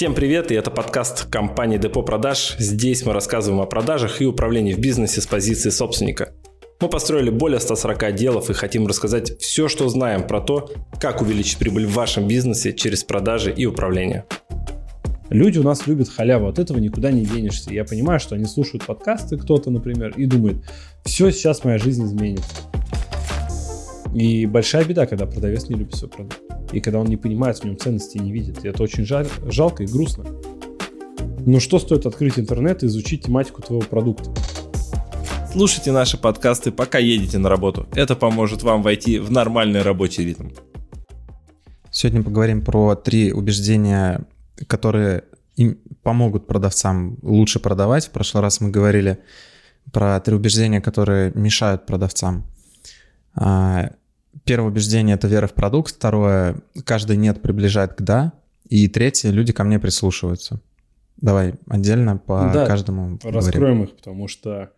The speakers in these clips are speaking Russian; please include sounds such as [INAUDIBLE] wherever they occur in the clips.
Всем привет, и это подкаст компании Депо Продаж. Здесь мы рассказываем о продажах и управлении в бизнесе с позиции собственника. Мы построили более 140 отделов и хотим рассказать все, что знаем про то, как увеличить прибыль в вашем бизнесе через продажи и управление. Люди у нас любят халяву, от этого никуда не денешься. Я понимаю, что они слушают подкасты, кто-то, например, и думает, все, сейчас моя жизнь изменится. И большая беда, когда продавец не любит свой продукт. И когда он не понимает в нем ценности и не видит. И это очень жаль, жалко и грустно. Но что стоит открыть интернет и изучить тематику твоего продукта? Слушайте наши подкасты, пока едете на работу. Это поможет вам войти в нормальный рабочий ритм. Сегодня поговорим про три убеждения, которые им помогут продавцам лучше продавать. В прошлый раз мы говорили про три убеждения, которые мешают продавцам. А, Первое убеждение — это вера в продукт. Второе — каждый «нет» приближает к «да». И третье — люди ко мне прислушиваются. Давай отдельно по да, каждому раскроем говорим. их, потому что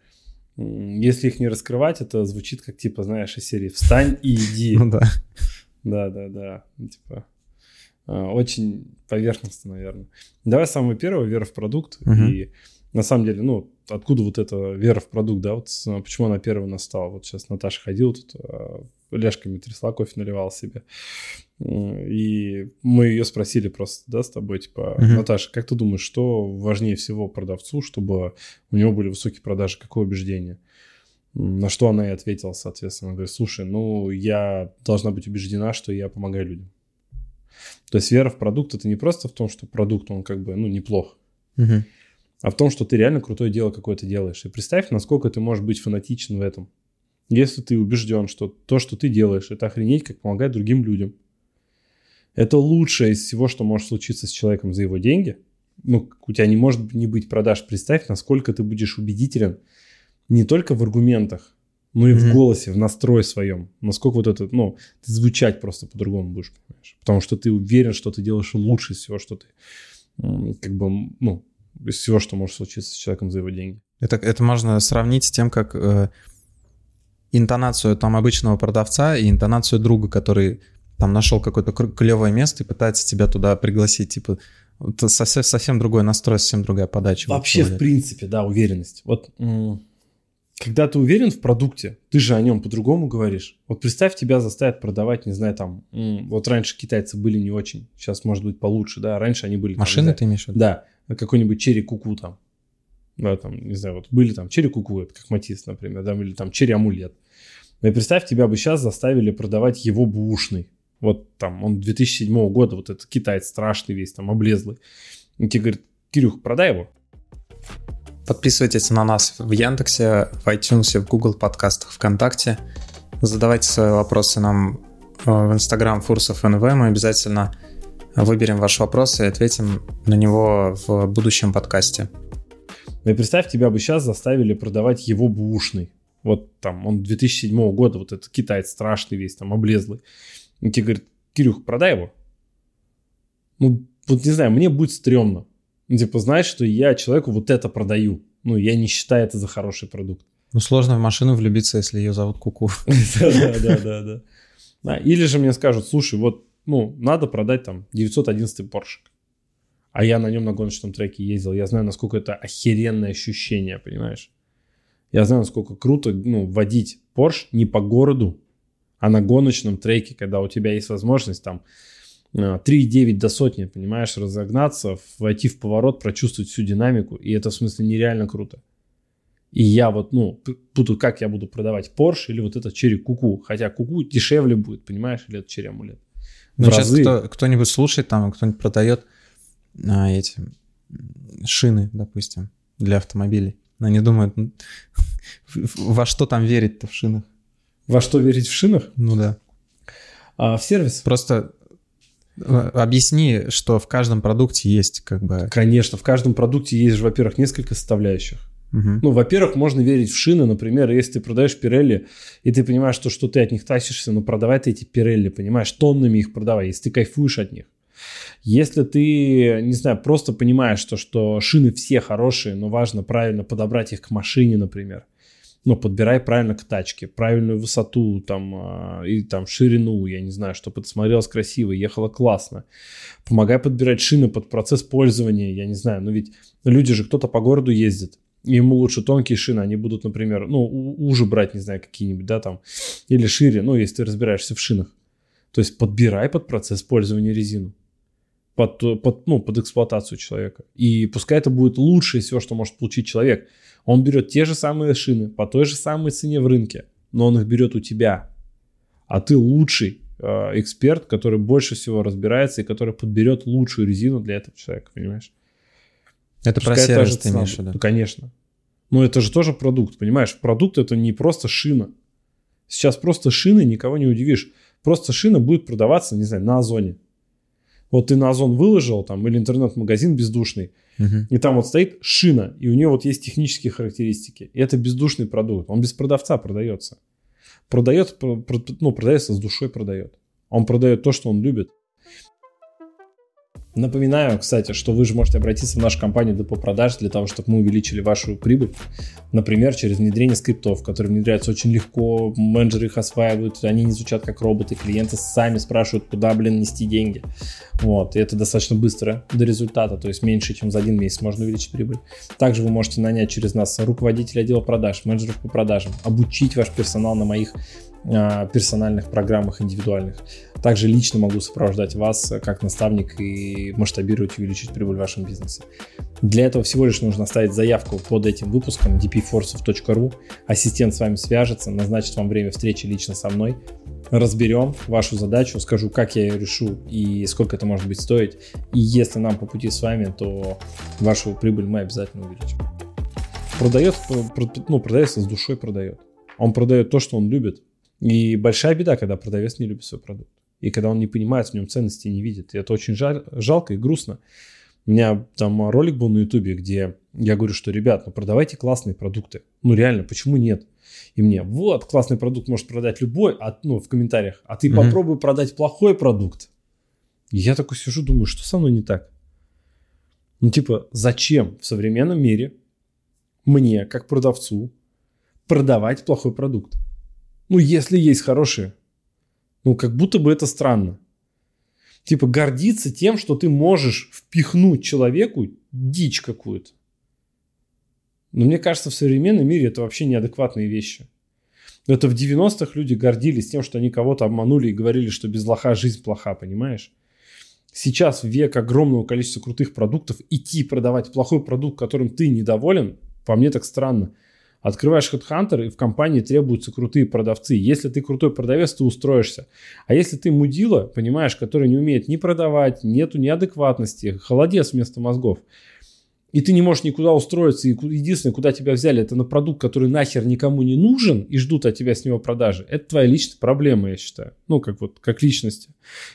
если их не раскрывать, это звучит как типа, знаешь, из серии «Встань и иди». [LAUGHS] Ну да. Да, да, да. Ну, типа а, очень поверхностно, наверное. Давай самое первое, вера в продукт. Угу. И на самом деле, ну, откуда вот эта вера в продукт, да, вот почему она первой настала. Вот сейчас Наташа ходила тут, ляжками трясла, кофе наливал себе. И мы ее спросили просто, да, с тобой, типа, uh-huh. Наташа, как ты думаешь, что важнее всего продавцу, чтобы у него были высокие продажи? Какое убеждение? На что она и ответила, соответственно. Она говорит, слушай, ну, я должна быть убеждена, что я помогаю людям. То есть вера в продукт – это не просто в том, что продукт, он как бы, ну, неплох. Uh-huh а в том, что ты реально крутое дело какое-то делаешь. И представь, насколько ты можешь быть фанатичен в этом. Если ты убежден, что то, что ты делаешь, это охренеть, как помогать другим людям. Это лучшее из всего, что может случиться с человеком за его деньги. Ну, у тебя не может не быть продаж. Представь, насколько ты будешь убедителен не только в аргументах, но и mm-hmm. в голосе, в настрое своем. Насколько вот это, ну, ты звучать просто по-другому будешь, понимаешь? Потому что ты уверен, что ты делаешь лучше всего, что ты как бы, ну, из всего, что может случиться с человеком за его деньги. Это, это можно сравнить с тем, как э, интонацию там обычного продавца и интонацию друга, который там нашел какое-то клевое место и пытается тебя туда пригласить, типа совсем, совсем другой настрой, совсем другая подача. Вообще, в принципе, да, уверенность. Вот когда ты уверен в продукте, ты же о нем по-другому говоришь. Вот представь, тебя заставят продавать, не знаю, там, вот раньше китайцы были не очень, сейчас, может быть, получше, да, раньше они были... Машины там, ты имеешь в виду? Да, какой-нибудь черри куку там. Да, там, не знаю, вот были там черри куку, это как Матис, например, да, или там черри амулет. Ну и представь, тебя бы сейчас заставили продавать его бушный. Вот там, он 2007 года, вот этот китаец страшный весь, там, облезлый. И тебе говорит, Кирюх, продай его. Подписывайтесь на нас в Яндексе, в iTunes, в Google подкастах, ВКонтакте. Задавайте свои вопросы нам э, в Instagram Фурсов НВ. Мы обязательно выберем ваш вопрос и ответим на него в будущем подкасте. Ну и представь, тебя бы сейчас заставили продавать его бушный. Вот там, он 2007 года, вот этот китаец страшный весь, там, облезлый. И тебе говорит, Кирюх, продай его. Ну, вот не знаю, мне будет стрёмно. Ну, типа, знаешь, что я человеку вот это продаю. Ну, я не считаю это за хороший продукт. Ну, сложно в машину влюбиться, если ее зовут Куку. Да-да-да. [LAUGHS] да. Или же мне скажут, слушай, вот, ну, надо продать там 911 Porsche. А я на нем на гоночном треке ездил. Я знаю, насколько это охеренное ощущение, понимаешь? Я знаю, насколько круто ну, водить Porsche не по городу, а на гоночном треке, когда у тебя есть возможность там 3,9 э, до сотни, понимаешь, разогнаться, войти в поворот, прочувствовать всю динамику, и это в смысле нереально круто. И я вот, ну, буду, как я буду продавать Porsche или вот этот черри куку, хотя куку дешевле будет, понимаешь, или это черри амулет. Ну, сейчас кто, кто-нибудь слушает там, кто-нибудь продает а, эти шины, допустим, для автомобилей. Но они думают, ну, [LAUGHS] во что там верить-то в шинах? Во что верить в шинах? Ну да. А, в сервис? Просто э, объясни, что в каждом продукте есть как бы... Конечно, в каждом продукте есть же, во-первых, несколько составляющих. Угу. Ну, во-первых, можно верить в шины, например, если ты продаешь Пирелли, и ты понимаешь, что, что ты от них тащишься, ну, продавай ты эти Пирелли, понимаешь, тоннами их продавай, если ты кайфуешь от них. Если ты, не знаю, просто понимаешь, что, что шины все хорошие, но важно правильно подобрать их к машине, например, но подбирай правильно к тачке, правильную высоту, там, а, и там ширину, я не знаю, чтобы это смотрелось красиво, ехало классно. Помогай подбирать шины под процесс пользования, я не знаю, ну ведь люди же, кто-то по городу ездит, ему лучше тонкие шины, они будут, например, ну, уже брать, не знаю, какие-нибудь, да, там, или шире, ну, если ты разбираешься в шинах. То есть подбирай под процесс пользования резину, под, под, ну, под эксплуатацию человека. И пускай это будет лучшее всего, что может получить человек – он берет те же самые шины по той же самой цене в рынке, но он их берет у тебя. А ты лучший э, эксперт, который больше всего разбирается и который подберет лучшую резину для этого человека, понимаешь? Это Пускай про сервис ты имеешь в виду? Ну, конечно. Но это же тоже продукт, понимаешь? Продукт это не просто шина. Сейчас просто шины никого не удивишь. Просто шина будет продаваться, не знаю, на Озоне. Вот ты на Озон выложил там или интернет-магазин бездушный, угу. и там вот стоит шина, и у нее вот есть технические характеристики. И это бездушный продукт. Он без продавца продается. Продает, ну, продается с душой продает. Он продает то, что он любит. Напоминаю, кстати, что вы же можете обратиться в нашу компанию Депо Продаж для того, чтобы мы увеличили вашу прибыль. Например, через внедрение скриптов, которые внедряются очень легко, менеджеры их осваивают, они не звучат как роботы, клиенты сами спрашивают, куда, блин, нести деньги. Вот, и это достаточно быстро до результата, то есть меньше, чем за один месяц можно увеличить прибыль. Также вы можете нанять через нас руководителя отдела продаж, менеджеров по продажам, обучить ваш персонал на моих персональных программах индивидуальных. Также лично могу сопровождать вас как наставник и масштабировать увеличить прибыль в вашем бизнесе. Для этого всего лишь нужно оставить заявку под этим выпуском dpforces.ru. Ассистент с вами свяжется, назначит вам время встречи лично со мной. Разберем вашу задачу, скажу, как я ее решу и сколько это может быть стоить. И если нам по пути с вами, то вашу прибыль мы обязательно увеличим. Продает, ну, продается с душой продает. Он продает то, что он любит, и большая беда, когда продавец не любит свой продукт. И когда он не понимает в нем ценности, не видит. И это очень жаль, жалко и грустно. У меня там ролик был на ютубе, где я говорю, что, ребят, ну продавайте классные продукты. Ну реально, почему нет? И мне, вот, классный продукт может продать любой, а, ну, в комментариях, а ты mm-hmm. попробуй продать плохой продукт. И я такой сижу, думаю, что со мной не так? Ну, типа, зачем в современном мире мне, как продавцу, продавать плохой продукт? Ну, если есть хорошие. Ну, как будто бы это странно. Типа гордиться тем, что ты можешь впихнуть человеку дичь какую-то. Но мне кажется, в современном мире это вообще неадекватные вещи. Это в 90-х люди гордились тем, что они кого-то обманули и говорили, что без лоха жизнь плоха, понимаешь? Сейчас в век огромного количества крутых продуктов идти продавать плохой продукт, которым ты недоволен, по мне так странно. Открываешь HeadHunter, и в компании требуются крутые продавцы. Если ты крутой продавец, ты устроишься. А если ты мудила, понимаешь, который не умеет ни продавать, нету неадекватности, холодец вместо мозгов, и ты не можешь никуда устроиться, и единственное, куда тебя взяли, это на продукт, который нахер никому не нужен, и ждут от тебя с него продажи, это твоя личная проблема, я считаю. Ну, как вот, как личности.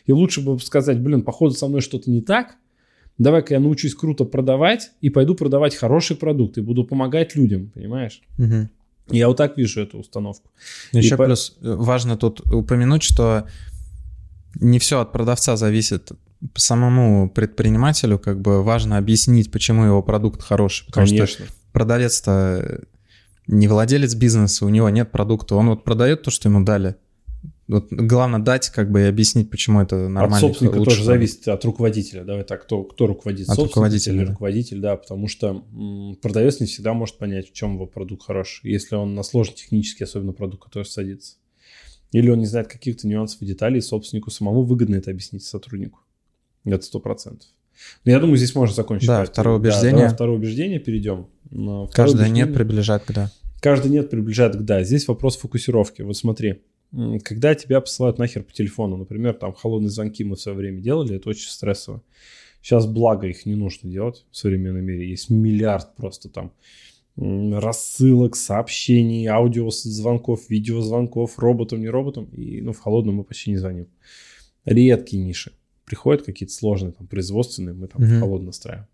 И лучше бы сказать, блин, походу со мной что-то не так, давай-ка я научусь круто продавать и пойду продавать хороший продукт и буду помогать людям, понимаешь? Угу. Я вот так вижу эту установку. Еще и плюс по... важно тут упомянуть, что не все от продавца зависит. Самому предпринимателю как бы важно объяснить, почему его продукт хороший. Потому Конечно. что продавец-то не владелец бизнеса, у него нет продукта, он вот продает то, что ему дали. Вот главное дать, как бы, и объяснить, почему это нормально. От собственника тоже зависит от руководителя. Давай так, кто, кто руководит? От руководителя. Или да. руководитель, да, потому что продавец не всегда может понять, в чем его продукт хорош, если он на сложный технический, особенно продукт, который садится. Или он не знает каких-то нюансов и деталей, собственнику самому выгодно это объяснить сотруднику. Это сто процентов. Но я думаю, здесь можно закончить. Да, второе убеждение. Да, второе убеждение перейдем. Каждое нет приближает к да. Каждый нет приближает к да. Здесь вопрос фокусировки. Вот смотри, когда тебя посылают нахер по телефону, например, там холодные звонки мы в свое время делали, это очень стрессово. Сейчас, благо, их не нужно делать в современном мире. Есть миллиард просто там рассылок, сообщений, аудиозвонков, видеозвонков, роботом, не роботом. И ну, в холодном мы почти не звоним. Редкие ниши. Приходят какие-то сложные, там, производственные, мы там mm-hmm. в холодно настраиваем.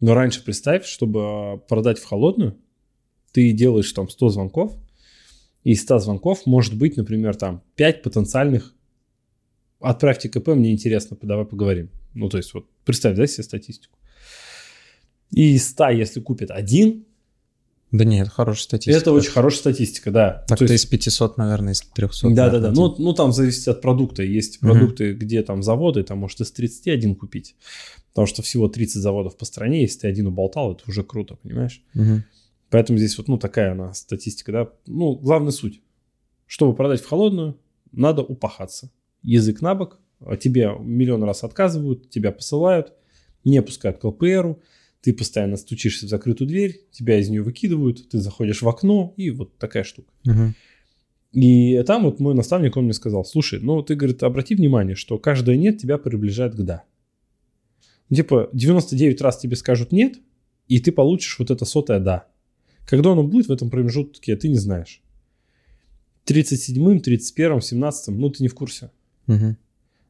Но раньше представь, чтобы а, продать в холодную, ты делаешь там 100 звонков, из 100 звонков может быть, например, там 5 потенциальных отправьте КП, мне интересно, давай поговорим. Ну, то есть, вот представь, да, себе статистику. И из 100, если купит один, Да нет, хорошая статистика. Это очень хорошая статистика, да. Так-то есть... из 500, наверное, из 300. Да-да-да, ну, ну там зависит от продукта. Есть продукты, угу. где там заводы, там может из 31 купить. Потому что всего 30 заводов по стране, если ты один уболтал, это уже круто, понимаешь? Угу. Поэтому здесь вот, ну, такая она статистика, да. Ну, главная суть. Чтобы продать в холодную, надо упахаться. Язык на бок, а тебе миллион раз отказывают, тебя посылают, не пускают к ЛПРу, ты постоянно стучишься в закрытую дверь, тебя из нее выкидывают, ты заходишь в окно, и вот такая штука. Угу. И там вот мой наставник, он мне сказал, слушай, ну ты, говорит, обрати внимание, что каждое «нет» тебя приближает к «да». Типа 99 раз тебе скажут «нет», и ты получишь вот это сотое «да». Когда оно будет в этом промежутке, ты не знаешь. 37-м, 31-м, 17-м, ну ты не в курсе. Угу.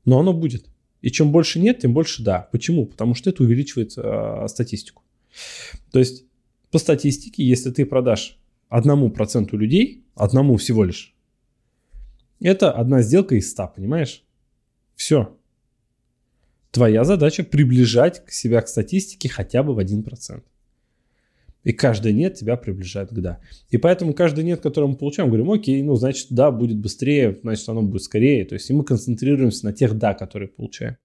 Но оно будет. И чем больше нет, тем больше да. Почему? Потому что это увеличивает э, статистику. То есть по статистике, если ты продашь одному проценту людей, одному всего лишь, это одна сделка из ста, понимаешь? Все. Твоя задача приближать себя к статистике хотя бы в 1%. И каждый нет тебя приближает к да. И поэтому каждый нет, который мы получаем, говорим, окей, ну, значит, да, будет быстрее, значит, оно будет скорее. То есть и мы концентрируемся на тех да, которые получаем.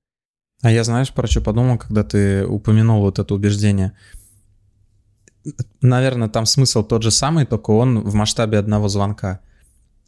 А я, знаешь, про что подумал, когда ты упомянул вот это убеждение? Наверное, там смысл тот же самый, только он в масштабе одного звонка.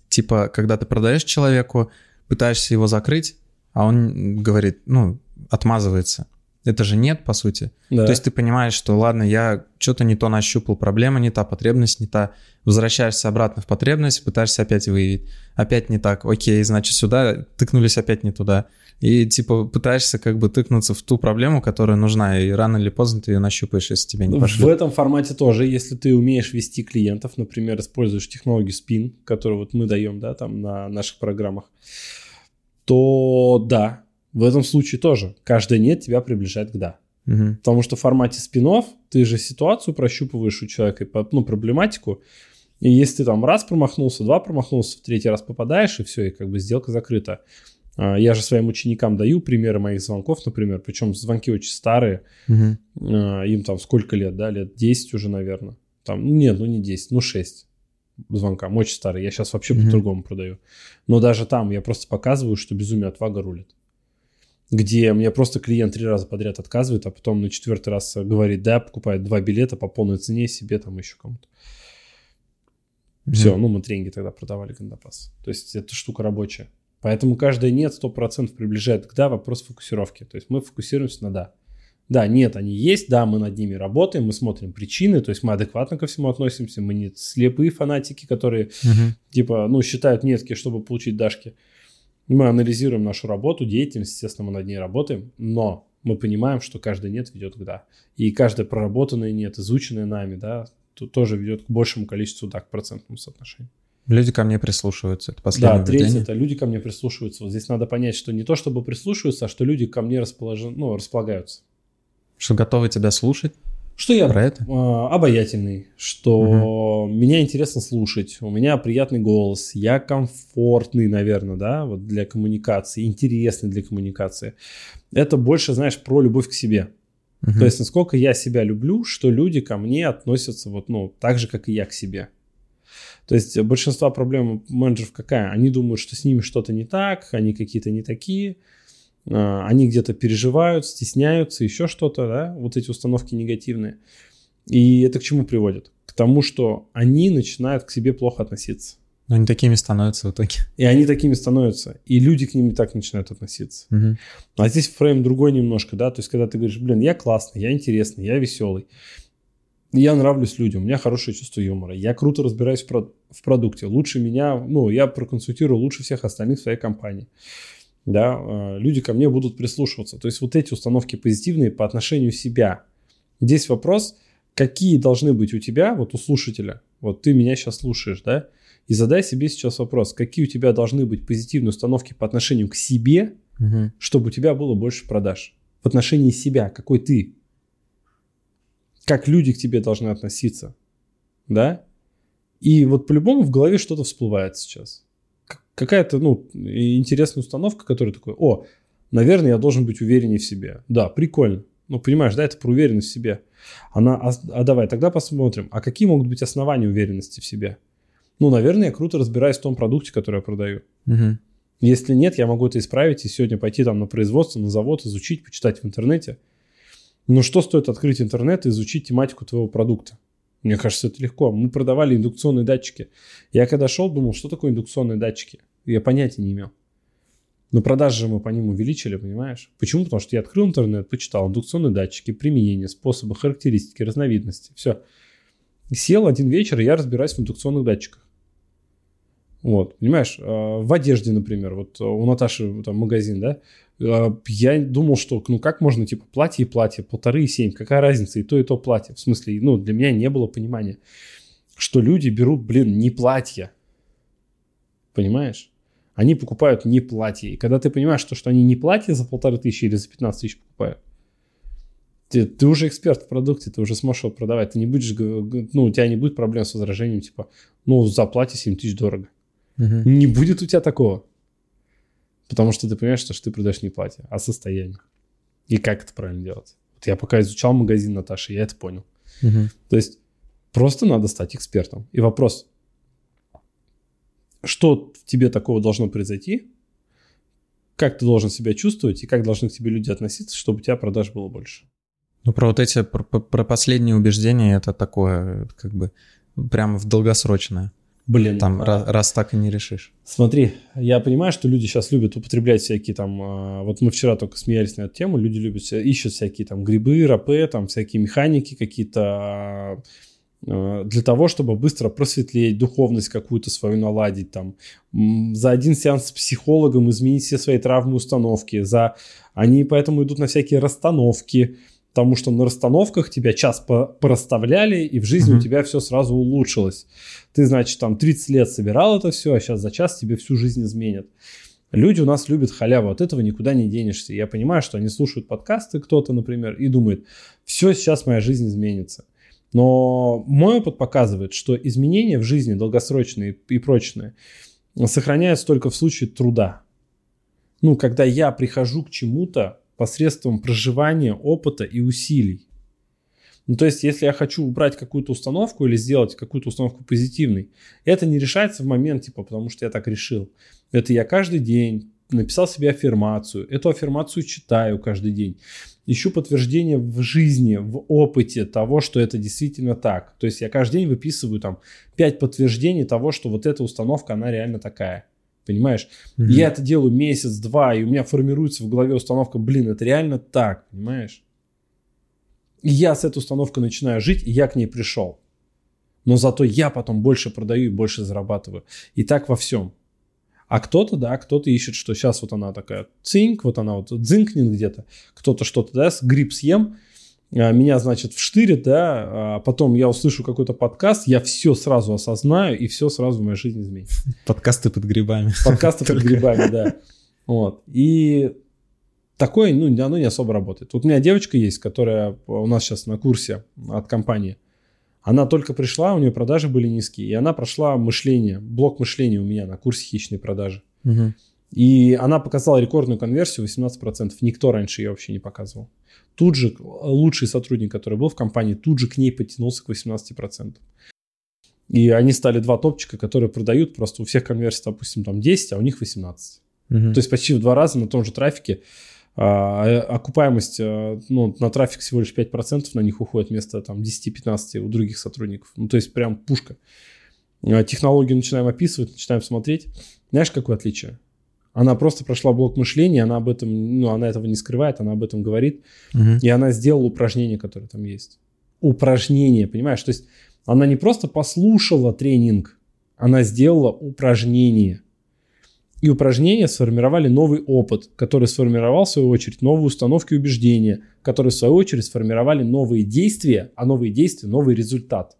Типа, когда ты продаешь человеку, пытаешься его закрыть, а он говорит, ну, отмазывается. Это же нет, по сути. Да. То есть ты понимаешь, что ладно, я что-то не то нащупал, проблема не та, потребность не та. Возвращаешься обратно в потребность, пытаешься опять выявить. Опять не так, окей, значит сюда тыкнулись опять не туда. И типа пытаешься как бы тыкнуться в ту проблему, которая нужна, и рано или поздно ты ее нащупаешь, если тебе не пошли. В этом формате тоже, если ты умеешь вести клиентов, например, используешь технологию SPIN, которую вот мы даем, да, там на наших программах, то да, в этом случае тоже каждое нет тебя приближает к да. Угу. Потому что в формате спинов ты же ситуацию прощупываешь у человека, ну, проблематику. И если ты там раз промахнулся, два промахнулся, в третий раз попадаешь, и все, и как бы сделка закрыта. А, я же своим ученикам даю примеры моих звонков, например, причем звонки очень старые, угу. им там сколько лет, да, лет 10 уже, наверное. Там, ну, нет, ну не 10, ну 6 звонкам, очень старые. Я сейчас вообще угу. по-другому продаю. Но даже там я просто показываю, что безумие отвага рулит где мне просто клиент три раза подряд отказывает, а потом на четвертый раз говорит, да, покупает два билета по полной цене себе, там еще кому-то. Mm-hmm. Все, ну мы тренинги тогда продавали Гандапас. То есть это штука рабочая. Поэтому каждое нет 100% приближает к да, вопрос фокусировки. То есть мы фокусируемся на да. Да, нет, они есть, да, мы над ними работаем, мы смотрим причины, то есть мы адекватно ко всему относимся, мы не слепые фанатики, которые uh-huh. типа, ну, считают нетки, чтобы получить дашки. Мы анализируем нашу работу, деятельность, естественно, мы над ней работаем, но мы понимаем, что каждый нет ведет к да. И каждое проработанное нет, изученное нами, да, тут тоже ведет к большему количеству да, к процентному соотношению. Люди ко мне прислушиваются. Это последнее Да, третье это люди ко мне прислушиваются. Вот здесь надо понять, что не то чтобы прислушиваются, а что люди ко мне расположен, ну, располагаются. Что готовы тебя слушать? Что я Про это? Э, обаятельный, что угу. меня интересно слушать, у меня приятный голос, я комфортный, наверное, да, вот для коммуникации, интересный для коммуникации. Это больше, знаешь, про любовь к себе. Угу. То есть, насколько я себя люблю, что люди ко мне относятся вот, ну, так же, как и я к себе. То есть большинство проблем менеджеров какая? Они думают, что с ними что-то не так, они какие-то не такие. А, они где-то переживают, стесняются, еще что-то, да, вот эти установки негативные. И это к чему приводит? К тому, что они начинают к себе плохо относиться. Но они такими становятся в итоге. И они такими становятся. И люди к ним не так начинают относиться. Угу. А здесь фрейм другой немножко, да. То есть, когда ты говоришь, блин, я классный, я интересный, я веселый. Я нравлюсь людям, у меня хорошее чувство юмора. Я круто разбираюсь в, про- в продукте. Лучше меня, ну, я проконсультирую лучше всех остальных в своей компании да, э, люди ко мне будут прислушиваться. То есть вот эти установки позитивные по отношению себя. Здесь вопрос, какие должны быть у тебя, вот у слушателя, вот ты меня сейчас слушаешь, да, и задай себе сейчас вопрос, какие у тебя должны быть позитивные установки по отношению к себе, угу. чтобы у тебя было больше продаж. В отношении себя, какой ты. Как люди к тебе должны относиться. Да? И вот по-любому в голове что-то всплывает сейчас какая-то, ну, интересная установка, которая такой, о, наверное, я должен быть увереннее в себе. Да, прикольно. Ну, понимаешь, да, это про уверенность в себе. Она, а, а давай, тогда посмотрим, а какие могут быть основания уверенности в себе? Ну, наверное, я круто разбираюсь в том продукте, который я продаю. Угу. Если нет, я могу это исправить и сегодня пойти там на производство, на завод, изучить, почитать в интернете. Но что стоит открыть интернет и изучить тематику твоего продукта? Мне кажется, это легко. Мы продавали индукционные датчики. Я когда шел, думал, что такое индукционные датчики. Я понятия не имел. Но продажи же мы по ним увеличили, понимаешь? Почему? Потому что я открыл интернет, почитал индукционные датчики, применение, способы, характеристики, разновидности. Все. Сел один вечер, и я разбираюсь в индукционных датчиках. Вот, понимаешь, а, в одежде, например, вот у Наташи там магазин, да, я думал, что, ну, как можно, типа, платье и платье, полторы и семь, какая разница, и то, и то платье. В смысле, ну, для меня не было понимания, что люди берут, блин, не платья, понимаешь? Они покупают не платье. И когда ты понимаешь, что, что они не платье за полторы тысячи или за 15 тысяч покупают, ты, ты уже эксперт в продукте, ты уже сможешь его продавать. Ты не будешь, ну, у тебя не будет проблем с возражением, типа, ну, за платье 7 тысяч дорого. Угу. Не будет у тебя такого. Потому что ты понимаешь, что ты продаешь не платье, а состояние. И как это правильно делать. Вот я пока изучал магазин Наташи, я это понял. Угу. То есть просто надо стать экспертом. И вопрос, что в тебе такого должно произойти, как ты должен себя чувствовать и как должны к тебе люди относиться, чтобы у тебя продаж было больше. Ну, про вот эти, про, про последние убеждения, это такое, как бы, прямо в долгосрочное. Блин. Там, а... раз, раз так и не решишь. Смотри, я понимаю, что люди сейчас любят употреблять всякие там... А, вот мы вчера только смеялись на эту тему, люди любят, ищут всякие там грибы, рапе, там всякие механики какие-то а, а, для того, чтобы быстро просветлеть, духовность какую-то свою наладить, там, за один сеанс с психологом изменить все свои травмы установки, за... они поэтому идут на всякие расстановки, потому что на расстановках тебя час пораставляли, и в жизни mm-hmm. у тебя все сразу улучшилось. Ты, значит, там 30 лет собирал это все, а сейчас за час тебе всю жизнь изменят. Люди у нас любят халяву, от этого никуда не денешься. Я понимаю, что они слушают подкасты, кто-то, например, и думает, все, сейчас моя жизнь изменится. Но мой опыт показывает, что изменения в жизни долгосрочные и прочные сохраняются только в случае труда. Ну, когда я прихожу к чему-то посредством проживания опыта и усилий. Ну, то есть, если я хочу убрать какую-то установку или сделать какую-то установку позитивной, это не решается в момент, типа, потому что я так решил. Это я каждый день написал себе аффирмацию, эту аффирмацию читаю каждый день, ищу подтверждение в жизни, в опыте того, что это действительно так. То есть я каждый день выписываю там 5 подтверждений того, что вот эта установка, она реально такая. Понимаешь? Mm-hmm. Я это делаю месяц-два, и у меня формируется в голове установка, блин, это реально так, понимаешь? И я с этой установкой начинаю жить, и я к ней пришел. Но зато я потом больше продаю и больше зарабатываю. И так во всем. А кто-то, да, кто-то ищет, что сейчас вот она такая цинк, вот она вот дзинкнет где-то, кто-то что-то даст, гриб съем, меня, значит, вштырит, да, а потом я услышу какой-то подкаст, я все сразу осознаю, и все сразу в моей жизни изменится. Подкасты под грибами. Подкасты под грибами, да. Вот. И такое, ну, оно не особо работает. Вот у меня девочка есть, которая у нас сейчас на курсе от компании. Она только пришла, у нее продажи были низкие, и она прошла мышление, блок мышления у меня на курсе хищные продажи. Угу. И она показала рекордную конверсию 18%. Никто раньше ее вообще не показывал. Тут же лучший сотрудник, который был в компании, тут же к ней подтянулся к 18%. И они стали два топчика, которые продают просто у всех конверсий, допустим, там 10, а у них 18. Угу. То есть почти в два раза на том же трафике а, э, окупаемость, а, ну, на трафик всего лишь 5% на них уходит вместо там 10-15 у других сотрудников. Ну, то есть прям пушка. А, технологию начинаем описывать, начинаем смотреть. Знаешь, какое отличие? Она просто прошла блок мышления, она об этом, ну, она этого не скрывает, она об этом говорит. Угу. И она сделала упражнение, которое там есть. Упражнение, понимаешь? То есть она не просто послушала тренинг, она сделала упражнение. И упражнения сформировали новый опыт, который сформировал, в свою очередь, новые установки и убеждения, которые, в свою очередь, сформировали новые действия, а новые действия – новый результат.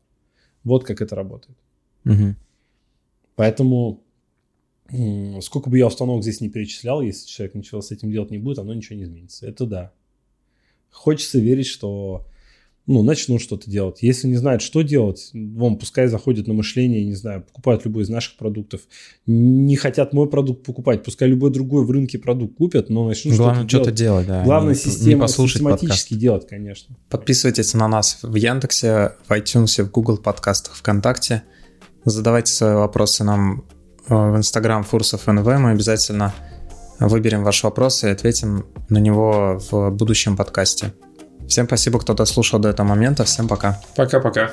Вот как это работает. Угу. Поэтому сколько бы я установок здесь не перечислял, если человек ничего с этим делать не будет, оно ничего не изменится. Это да. Хочется верить, что ну, начнут что-то делать. Если не знают, что делать, вон, пускай заходят на мышление, не знаю, покупают любой из наших продуктов. Не хотят мой продукт покупать, пускай любой другой в рынке продукт купят, но начнут Главное что-то делать. делать, да. Главное система, не послушать систематически подкаст. делать, конечно. Подписывайтесь на нас в Яндексе, в iTunes, в Google подкастах, ВКонтакте. Задавайте свои вопросы нам в Instagram Фурсов НВ. Мы обязательно выберем ваш вопрос и ответим на него в будущем подкасте. Всем спасибо, кто дослушал до этого момента. Всем пока. Пока-пока.